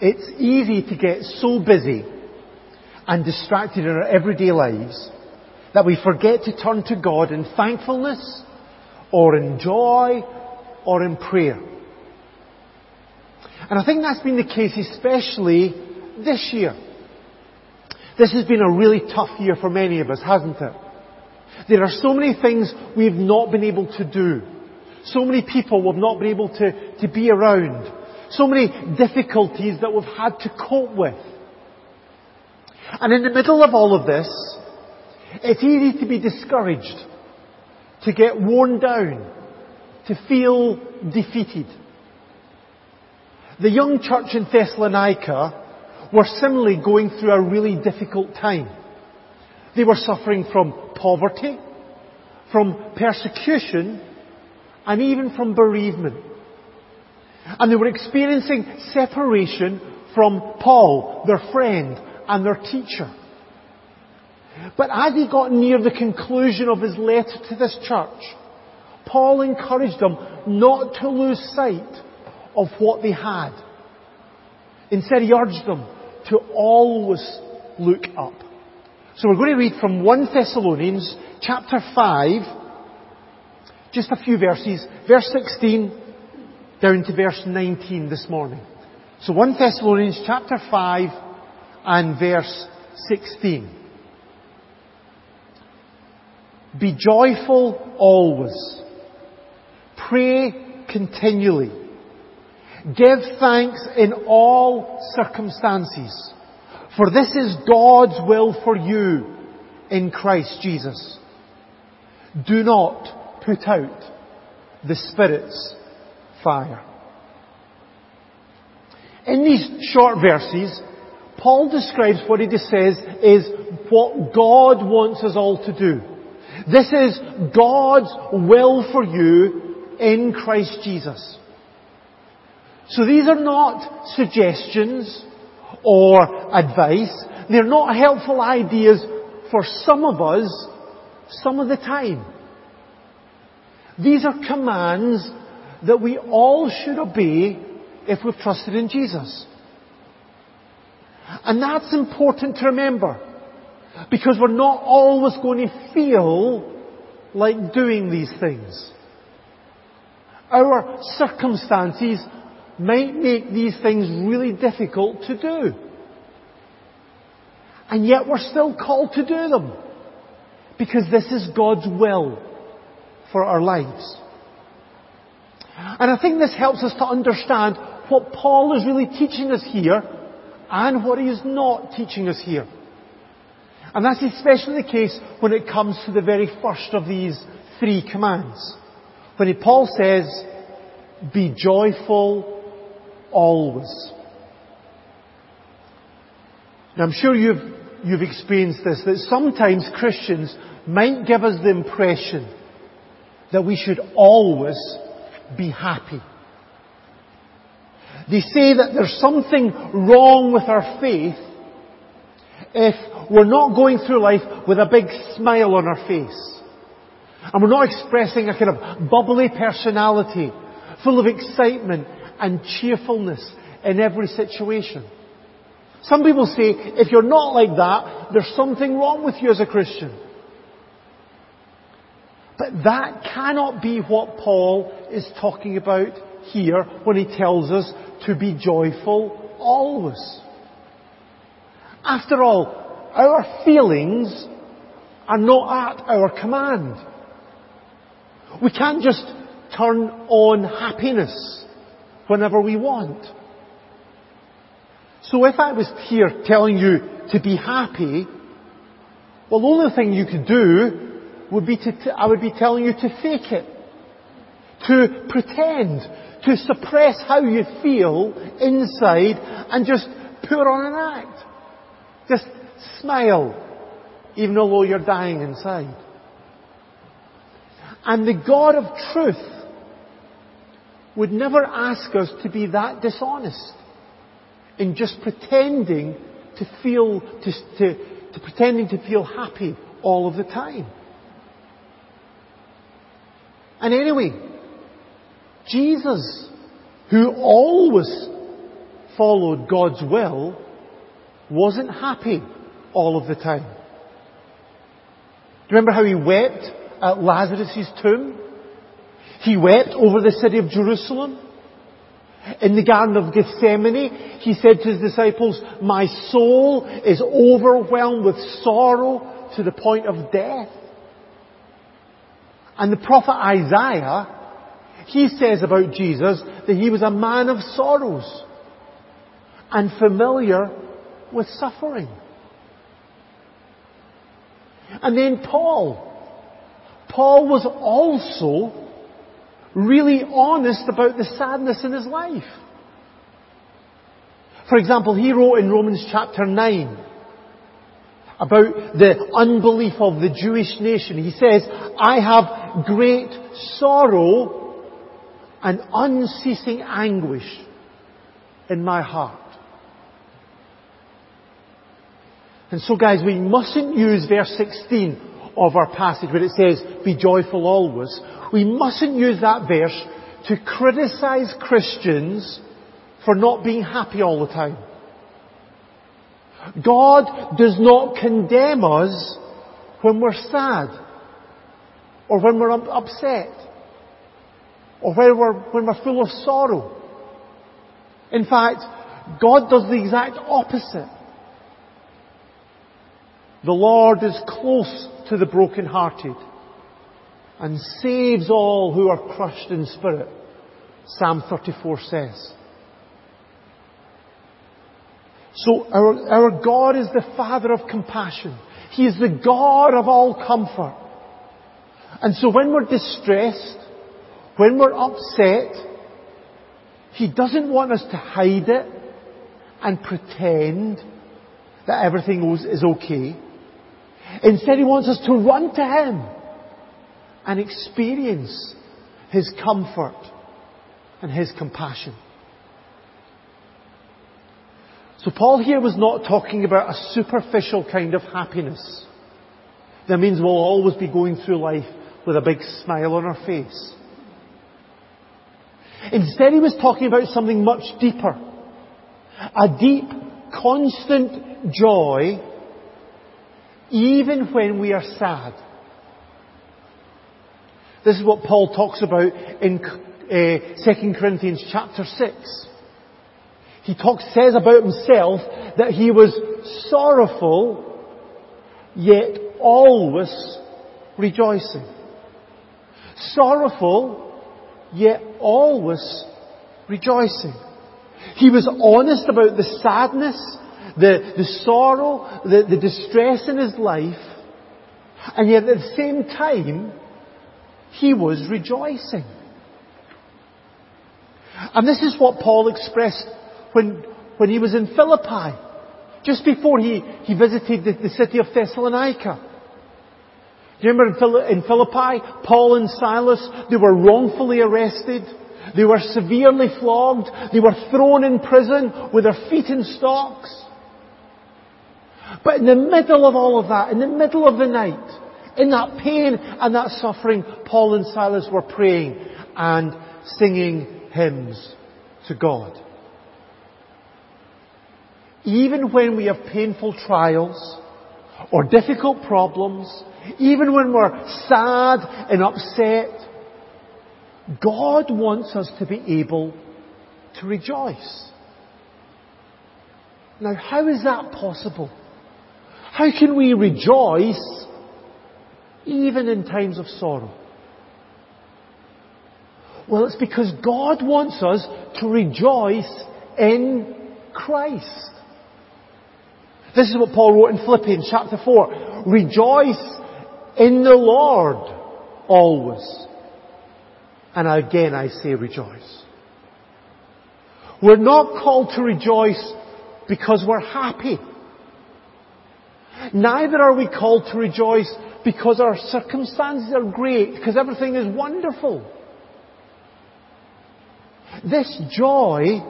It's easy to get so busy and distracted in our everyday lives that we forget to turn to God in thankfulness or in joy or in prayer. And I think that's been the case especially this year. This has been a really tough year for many of us, hasn't it? There are so many things we've not been able to do. So many people we've not been able to, to be around. So many difficulties that we've had to cope with. And in the middle of all of this, it's easy to be discouraged, to get worn down, to feel defeated. The young church in Thessalonica were similarly going through a really difficult time. They were suffering from poverty, from persecution, and even from bereavement. And they were experiencing separation from Paul, their friend, and their teacher. But as he got near the conclusion of his letter to this church, Paul encouraged them not to lose sight of what they had. Instead, he urged them to always look up. So we're going to read from 1 Thessalonians chapter 5, just a few verses, verse 16 down to verse 19 this morning. So 1 Thessalonians chapter 5 and verse 16. Be joyful always. Pray continually. Give thanks in all circumstances, for this is God's will for you in Christ Jesus. Do not put out the Spirit's fire. In these short verses, Paul describes what he says is what God wants us all to do. This is God's will for you in Christ Jesus. So these are not suggestions or advice. They're not helpful ideas for some of us some of the time. These are commands that we all should obey if we've trusted in Jesus. And that's important to remember. Because we're not always going to feel like doing these things. Our circumstances might make these things really difficult to do. And yet we're still called to do them. Because this is God's will for our lives. And I think this helps us to understand what Paul is really teaching us here and what he is not teaching us here. And that's especially the case when it comes to the very first of these three commands. When Paul says, be joyful always. Now I'm sure you've, you've experienced this, that sometimes Christians might give us the impression that we should always be happy. They say that there's something wrong with our faith if we're not going through life with a big smile on our face. And we're not expressing a kind of bubbly personality, full of excitement and cheerfulness in every situation. Some people say, if you're not like that, there's something wrong with you as a Christian. But that cannot be what Paul is talking about here when he tells us to be joyful always. After all, our feelings are not at our command. We can't just turn on happiness whenever we want. So if I was here telling you to be happy, well the only thing you could do would be to, t- I would be telling you to fake it. To pretend. To suppress how you feel inside and just put on an act. Just smile, even although you're dying inside. And the God of truth would never ask us to be that dishonest in just pretending to feel, to, to, to pretending to feel happy all of the time. And anyway, Jesus, who always followed God's will wasn't happy all of the time. Do you remember how he wept at Lazarus' tomb? He wept over the city of Jerusalem. In the Garden of Gethsemane, he said to his disciples, My soul is overwhelmed with sorrow to the point of death. And the prophet Isaiah, he says about Jesus that he was a man of sorrows and familiar with suffering. And then Paul. Paul was also really honest about the sadness in his life. For example, he wrote in Romans chapter 9 about the unbelief of the Jewish nation. He says, I have great sorrow and unceasing anguish in my heart. And so guys, we mustn't use verse 16 of our passage where it says, be joyful always. We mustn't use that verse to criticize Christians for not being happy all the time. God does not condemn us when we're sad or when we're upset or when we're, when we're full of sorrow. In fact, God does the exact opposite. The Lord is close to the brokenhearted and saves all who are crushed in spirit. Psalm 34 says. So our, our God is the Father of compassion. He is the God of all comfort. And so when we're distressed, when we're upset, He doesn't want us to hide it and pretend that everything is okay. Instead, He wants us to run to Him and experience His comfort and His compassion. So Paul here was not talking about a superficial kind of happiness. That means we'll always be going through life with a big smile on her face. Instead, he was talking about something much deeper. A deep, constant joy even when we are sad. This is what Paul talks about in uh, 2 Corinthians chapter 6. He talks, says about himself that he was sorrowful, yet always rejoicing. Sorrowful, yet always rejoicing. He was honest about the sadness the, the sorrow, the, the distress in his life, and yet at the same time, he was rejoicing. And this is what Paul expressed when, when he was in Philippi, just before he, he visited the, the city of Thessalonica. Do you remember in Philippi, Paul and Silas, they were wrongfully arrested. They were severely flogged. They were thrown in prison with their feet in stocks. But in the middle of all of that, in the middle of the night, in that pain and that suffering, Paul and Silas were praying and singing hymns to God. Even when we have painful trials or difficult problems, even when we're sad and upset, God wants us to be able to rejoice. Now, how is that possible? How can we rejoice even in times of sorrow? Well, it's because God wants us to rejoice in Christ. This is what Paul wrote in Philippians chapter 4. Rejoice in the Lord always. And again I say rejoice. We're not called to rejoice because we're happy. Neither are we called to rejoice because our circumstances are great, because everything is wonderful. This joy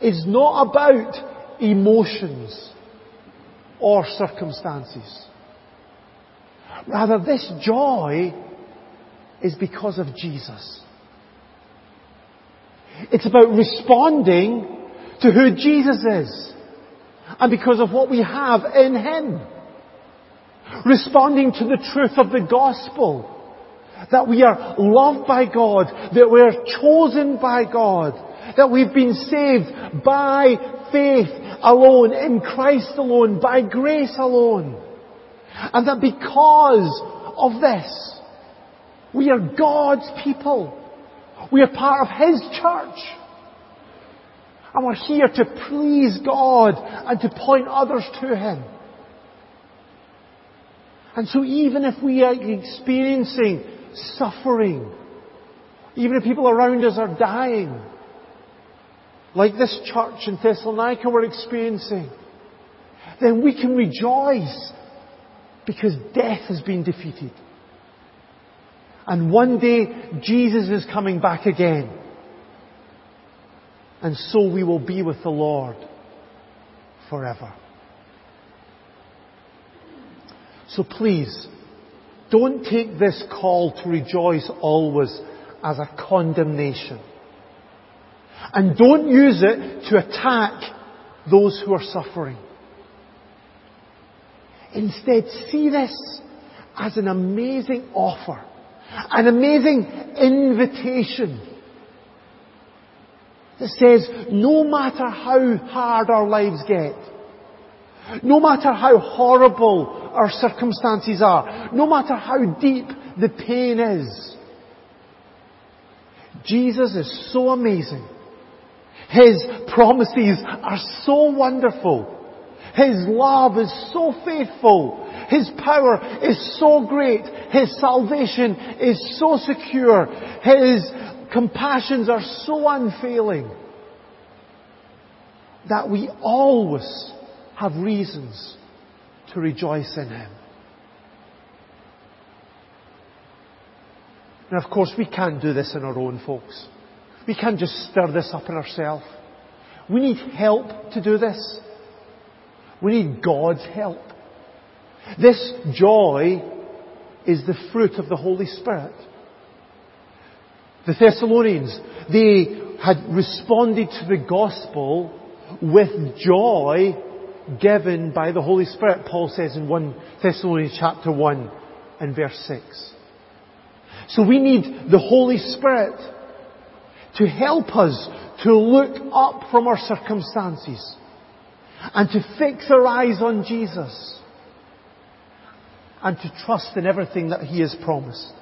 is not about emotions or circumstances. Rather, this joy is because of Jesus. It's about responding to who Jesus is and because of what we have in Him. Responding to the truth of the gospel. That we are loved by God, that we're chosen by God, that we've been saved by faith alone, in Christ alone, by grace alone. And that because of this, we are God's people. We are part of His church. And we're here to please God and to point others to Him. And so even if we are experiencing suffering, even if people around us are dying, like this church in Thessalonica were experiencing, then we can rejoice because death has been defeated. And one day Jesus is coming back again. And so we will be with the Lord forever. So please, don't take this call to rejoice always as a condemnation. And don't use it to attack those who are suffering. Instead, see this as an amazing offer, an amazing invitation that says no matter how hard our lives get, no matter how horrible our circumstances are, no matter how deep the pain is, Jesus is so amazing. His promises are so wonderful. His love is so faithful. His power is so great. His salvation is so secure. His compassions are so unfailing that we always have reasons to rejoice in Him. Now, of course, we can't do this on our own, folks. We can't just stir this up in ourselves. We need help to do this. We need God's help. This joy is the fruit of the Holy Spirit. The Thessalonians, they had responded to the gospel with joy given by the Holy Spirit, Paul says in 1 Thessalonians chapter 1 and verse 6. So we need the Holy Spirit to help us to look up from our circumstances and to fix our eyes on Jesus and to trust in everything that He has promised.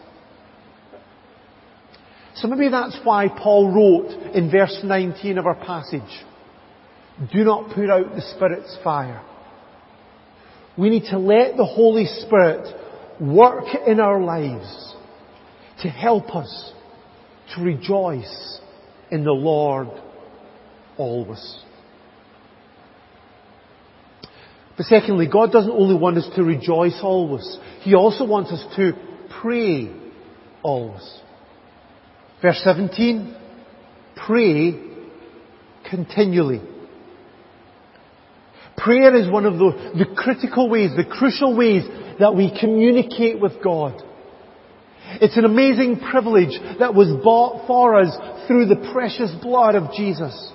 So maybe that's why Paul wrote in verse 19 of our passage, do not put out the Spirit's fire. We need to let the Holy Spirit work in our lives to help us to rejoice in the Lord always. But secondly, God doesn't only want us to rejoice always. He also wants us to pray always. Verse 17, pray continually. Prayer is one of the, the critical ways, the crucial ways that we communicate with God. It's an amazing privilege that was bought for us through the precious blood of Jesus.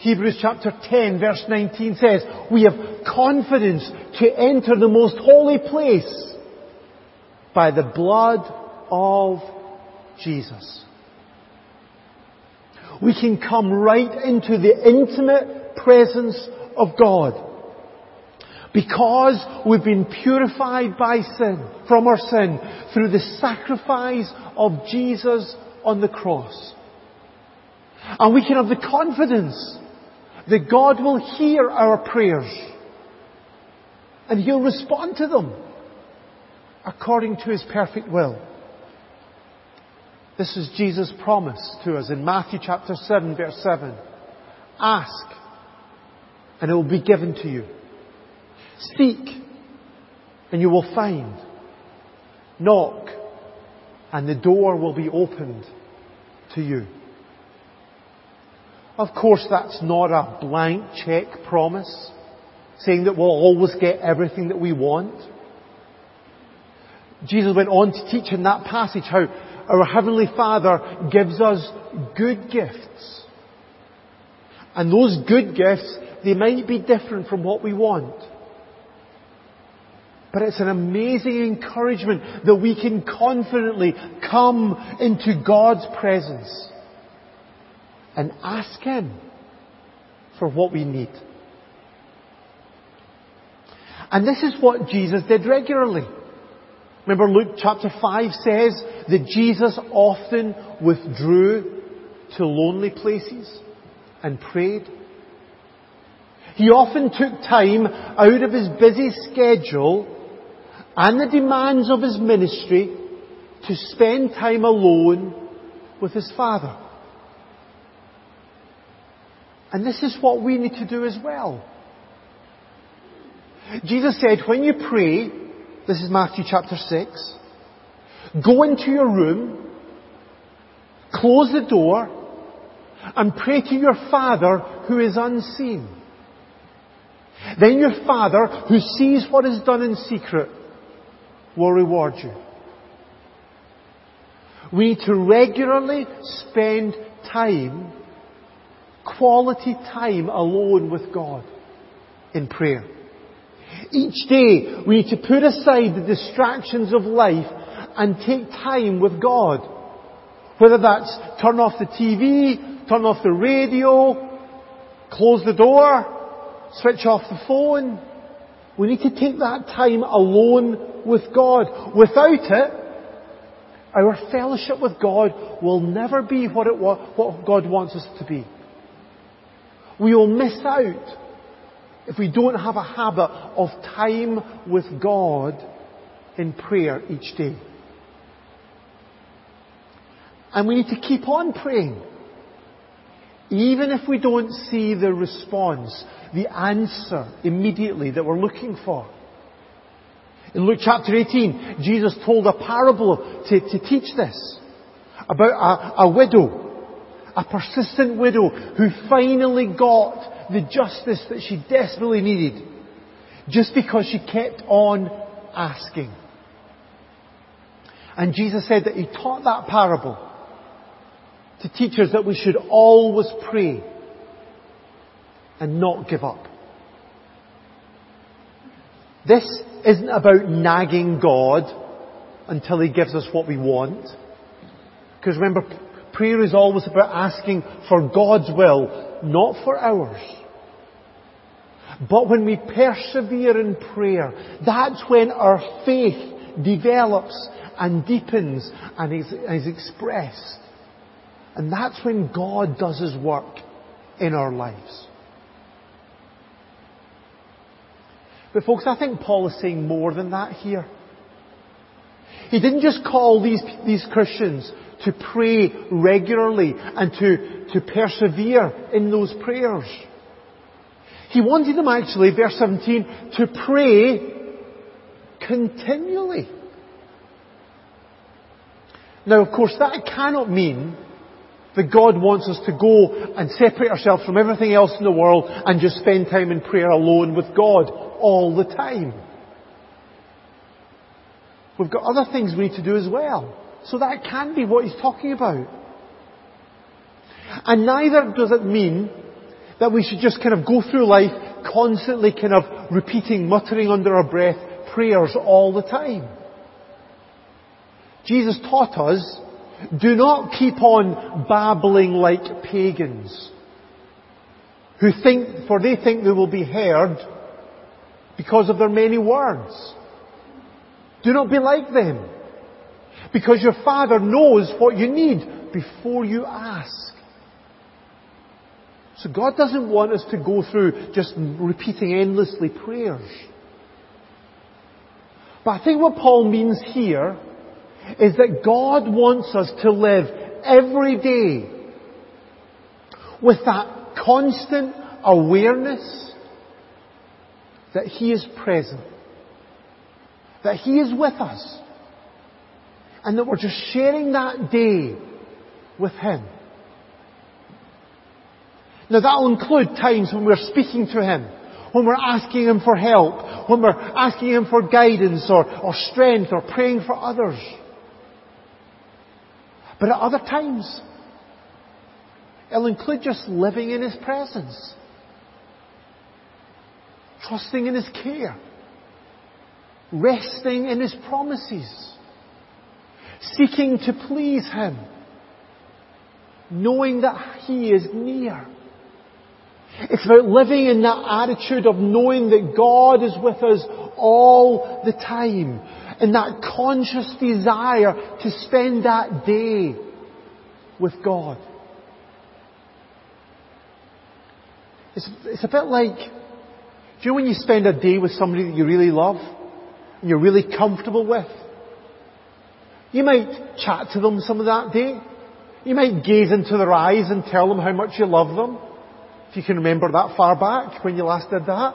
Hebrews chapter 10 verse 19 says, we have confidence to enter the most holy place by the blood of Jesus. We can come right into the intimate presence of God. Because we've been purified by sin, from our sin, through the sacrifice of Jesus on the cross. And we can have the confidence that God will hear our prayers and He'll respond to them according to His perfect will. This is Jesus' promise to us in Matthew chapter 7 verse 7. Ask and it will be given to you. Seek and you will find. Knock and the door will be opened to you. Of course, that's not a blank check promise saying that we'll always get everything that we want. Jesus went on to teach in that passage how our Heavenly Father gives us good gifts And those good gifts, they might be different from what we want. But it's an amazing encouragement that we can confidently come into God's presence and ask Him for what we need. And this is what Jesus did regularly. Remember Luke chapter 5 says that Jesus often withdrew to lonely places and prayed. He often took time out of his busy schedule and the demands of his ministry to spend time alone with his Father. And this is what we need to do as well. Jesus said, when you pray, this is Matthew chapter 6, go into your room, close the door, and pray to your Father who is unseen. Then your Father, who sees what is done in secret, will reward you. We need to regularly spend time, quality time alone with God in prayer. Each day we need to put aside the distractions of life and take time with God. Whether that's turn off the TV, turn off the radio, close the door, switch off the phone. We need to take that time alone with God. Without it, our fellowship with God will never be what, it, what God wants us to be. We will miss out if we don't have a habit of time with God in prayer each day. And we need to keep on praying. Even if we don't see the response, the answer immediately that we're looking for. In Luke chapter 18, Jesus told a parable to, to teach this about a, a widow, a persistent widow who finally got the justice that she desperately needed just because she kept on asking. And Jesus said that He taught that parable to teach us that we should always pray and not give up. This isn't about nagging God until He gives us what we want. Because remember, prayer is always about asking for God's will, not for ours. But when we persevere in prayer, that's when our faith develops and deepens and is, is expressed. And that's when God does His work in our lives. But folks, I think Paul is saying more than that here. He didn't just call these, these Christians to pray regularly and to, to persevere in those prayers. He wanted them actually, verse 17, to pray continually. Now, of course, that cannot mean that God wants us to go and separate ourselves from everything else in the world and just spend time in prayer alone with God all the time. We've got other things we need to do as well. So that can be what he's talking about. And neither does it mean that we should just kind of go through life constantly kind of repeating, muttering under our breath prayers all the time. Jesus taught us, do not keep on babbling like pagans who think, for they think they will be heard because of their many words. Do not be like them because your Father knows what you need before you ask. So God doesn't want us to go through just repeating endlessly prayers. But I think what Paul means here is that God wants us to live every day with that constant awareness that He is present, that He is with us, and that we're just sharing that day with Him. Now that'll include times when we're speaking to Him, when we're asking Him for help, when we're asking Him for guidance or, or strength or praying for others. But at other times, It'll include just living in His presence. Trusting in His care. Resting in His promises. Seeking to please Him. Knowing that He is near. It's about living in that attitude of knowing that God is with us all the time. And that conscious desire to spend that day with God. It's, it's a bit like, do you know when you spend a day with somebody that you really love? You're really comfortable with? You might chat to them some of that day. You might gaze into their eyes and tell them how much you love them. If you can remember that far back when you last did that.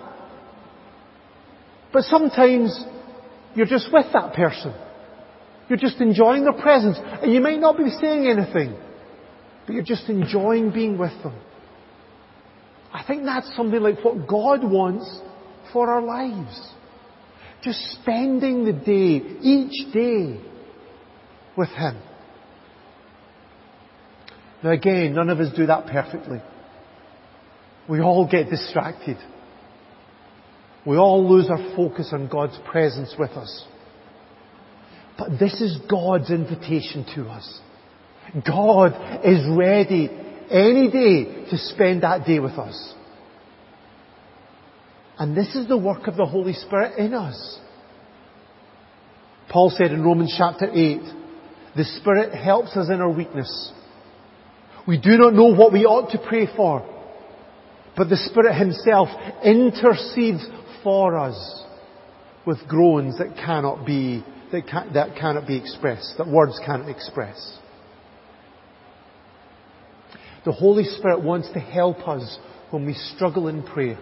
But sometimes you're just with that person. You're just enjoying their presence. And you might not be saying anything. But you're just enjoying being with them. I think that's something like what God wants for our lives. Just spending the day, each day, with Him. Now again, none of us do that perfectly. We all get distracted. We all lose our focus on God's presence with us. But this is God's invitation to us. God is ready any day to spend that day with us. And this is the work of the Holy Spirit in us. Paul said in Romans chapter 8, the Spirit helps us in our weakness. We do not know what we ought to pray for, but the Spirit Himself intercedes for us with groans that cannot be, that, can, that cannot be expressed, that words cannot express. The Holy Spirit wants to help us when we struggle in prayer.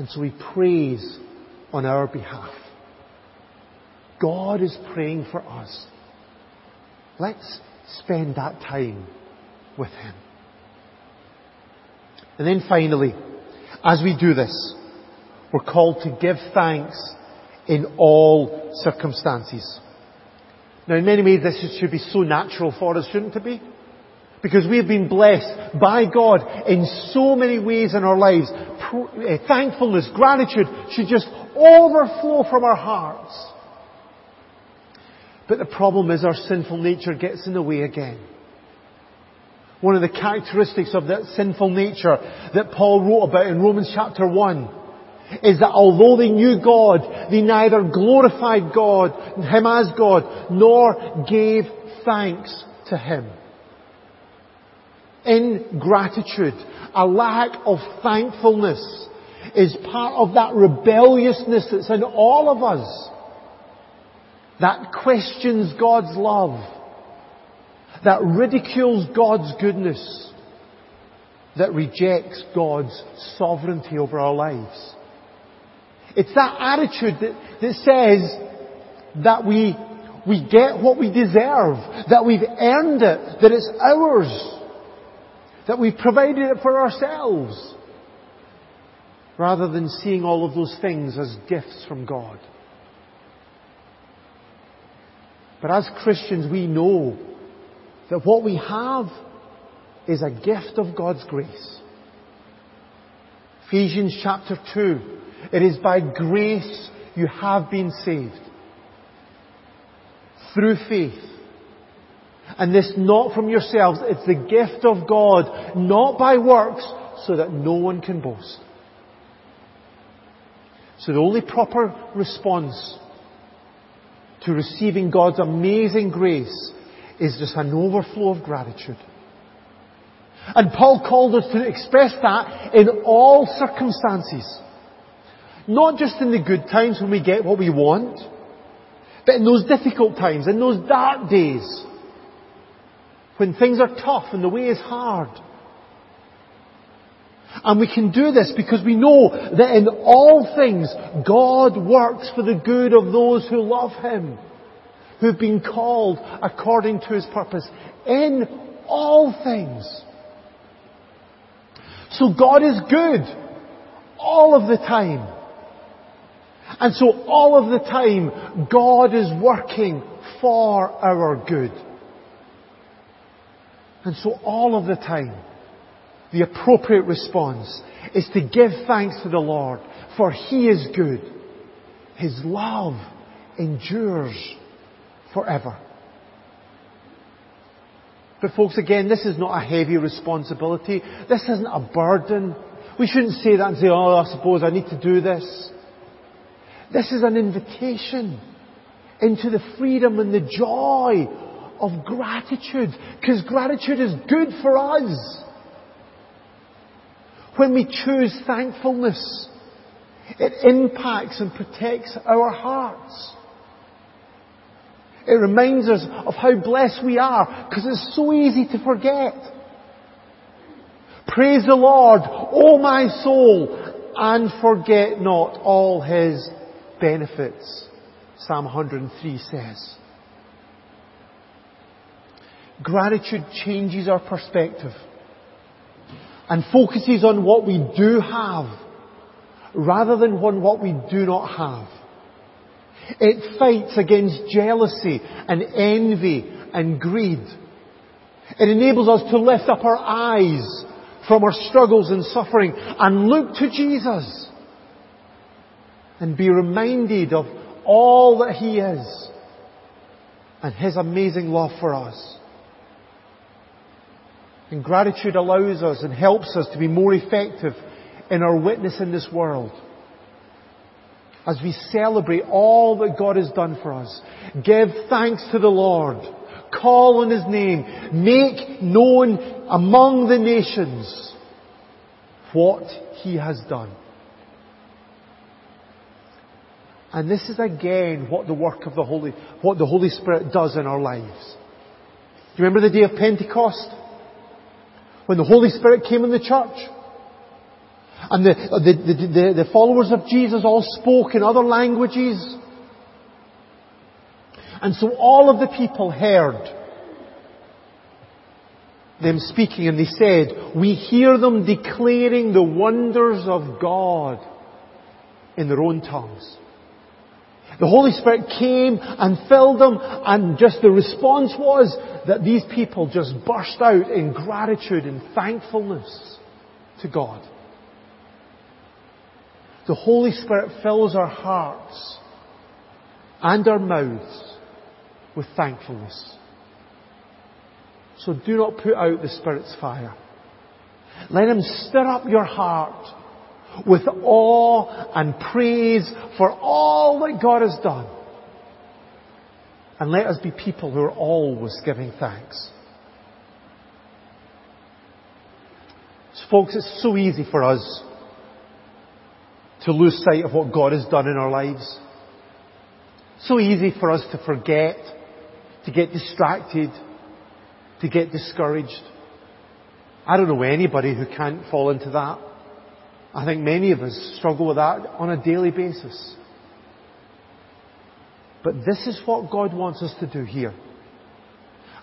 And so He prays on our behalf. God is praying for us. Let's spend that time with Him. And then finally, as we do this, we're called to give thanks in all circumstances. Now in many ways this should be so natural for us, shouldn't it be? Because we have been blessed by God in so many ways in our lives. Eh, thankfulness, gratitude should just overflow from our hearts. But the problem is our sinful nature gets in the way again. One of the characteristics of that sinful nature that Paul wrote about in Romans chapter 1 is that although they knew God, they neither glorified God, Him as God, nor gave thanks to Him. Ingratitude, a lack of thankfulness is part of that rebelliousness that's in all of us. That questions God's love that ridicules God's goodness, that rejects God's sovereignty over our lives. It's that attitude that, that says that we, we get what we deserve, that we've earned it, that it's ours, that we've provided it for ourselves, rather than seeing all of those things as gifts from God. But as Christians, we know that what we have is a gift of God's grace. Ephesians chapter 2. It is by grace you have been saved. Through faith. And this not from yourselves, it's the gift of God, not by works, so that no one can boast. So the only proper response to receiving God's amazing grace is just an overflow of gratitude. And Paul called us to express that in all circumstances. Not just in the good times when we get what we want, but in those difficult times, in those dark days, when things are tough and the way is hard. And we can do this because we know that in all things, God works for the good of those who love Him who've been called according to his purpose in all things. So God is good all of the time. And so all of the time, God is working for our good. And so all of the time, the appropriate response is to give thanks to the Lord, for He is good. His love endures forever. But folks, again, this is not a heavy responsibility. This isn't a burden. We shouldn't say that and say, oh, I suppose I need to do this. This is an invitation into the freedom and the joy of gratitude. Because gratitude is good for us. When we choose thankfulness, it impacts and protects our hearts. It reminds us of how blessed we are because it's so easy to forget. Praise the Lord, O my soul, and forget not all His benefits. Psalm 103 says. Gratitude changes our perspective and focuses on what we do have rather than on what we do not have. It fights against jealousy and envy and greed. It enables us to lift up our eyes from our struggles and suffering and look to Jesus and be reminded of all that He is and His amazing love for us. And gratitude allows us and helps us to be more effective in our witness in this world. As we celebrate all that God has done for us, give thanks to the Lord, call on His name, make known among the nations what He has done. And this is again what the work of the Holy, what the Holy Spirit does in our lives. Do you remember the day of Pentecost? When the Holy Spirit came in the church? And the, the, the, the, followers of Jesus all spoke in other languages. And so all of the people heard them speaking and they said, we hear them declaring the wonders of God in their own tongues. The Holy Spirit came and filled them and just the response was that these people just burst out in gratitude and thankfulness to God. The Holy Spirit fills our hearts and our mouths with thankfulness. So do not put out the Spirit's fire. Let Him stir up your heart with awe and praise for all that God has done. And let us be people who are always giving thanks. So folks, it's so easy for us to lose sight of what God has done in our lives. So easy for us to forget, to get distracted, to get discouraged. I don't know anybody who can't fall into that. I think many of us struggle with that on a daily basis. But this is what God wants us to do here.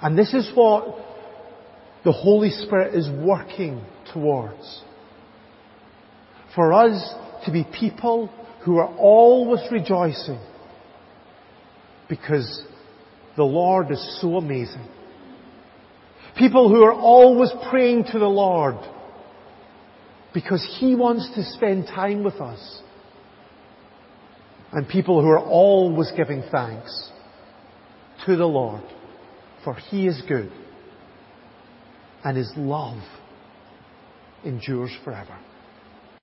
And this is what the Holy Spirit is working towards. For us to be people who are always rejoicing because the Lord is so amazing. People who are always praying to the Lord because He wants to spend time with us. And people who are always giving thanks to the Lord, for He is good and His love endures forever.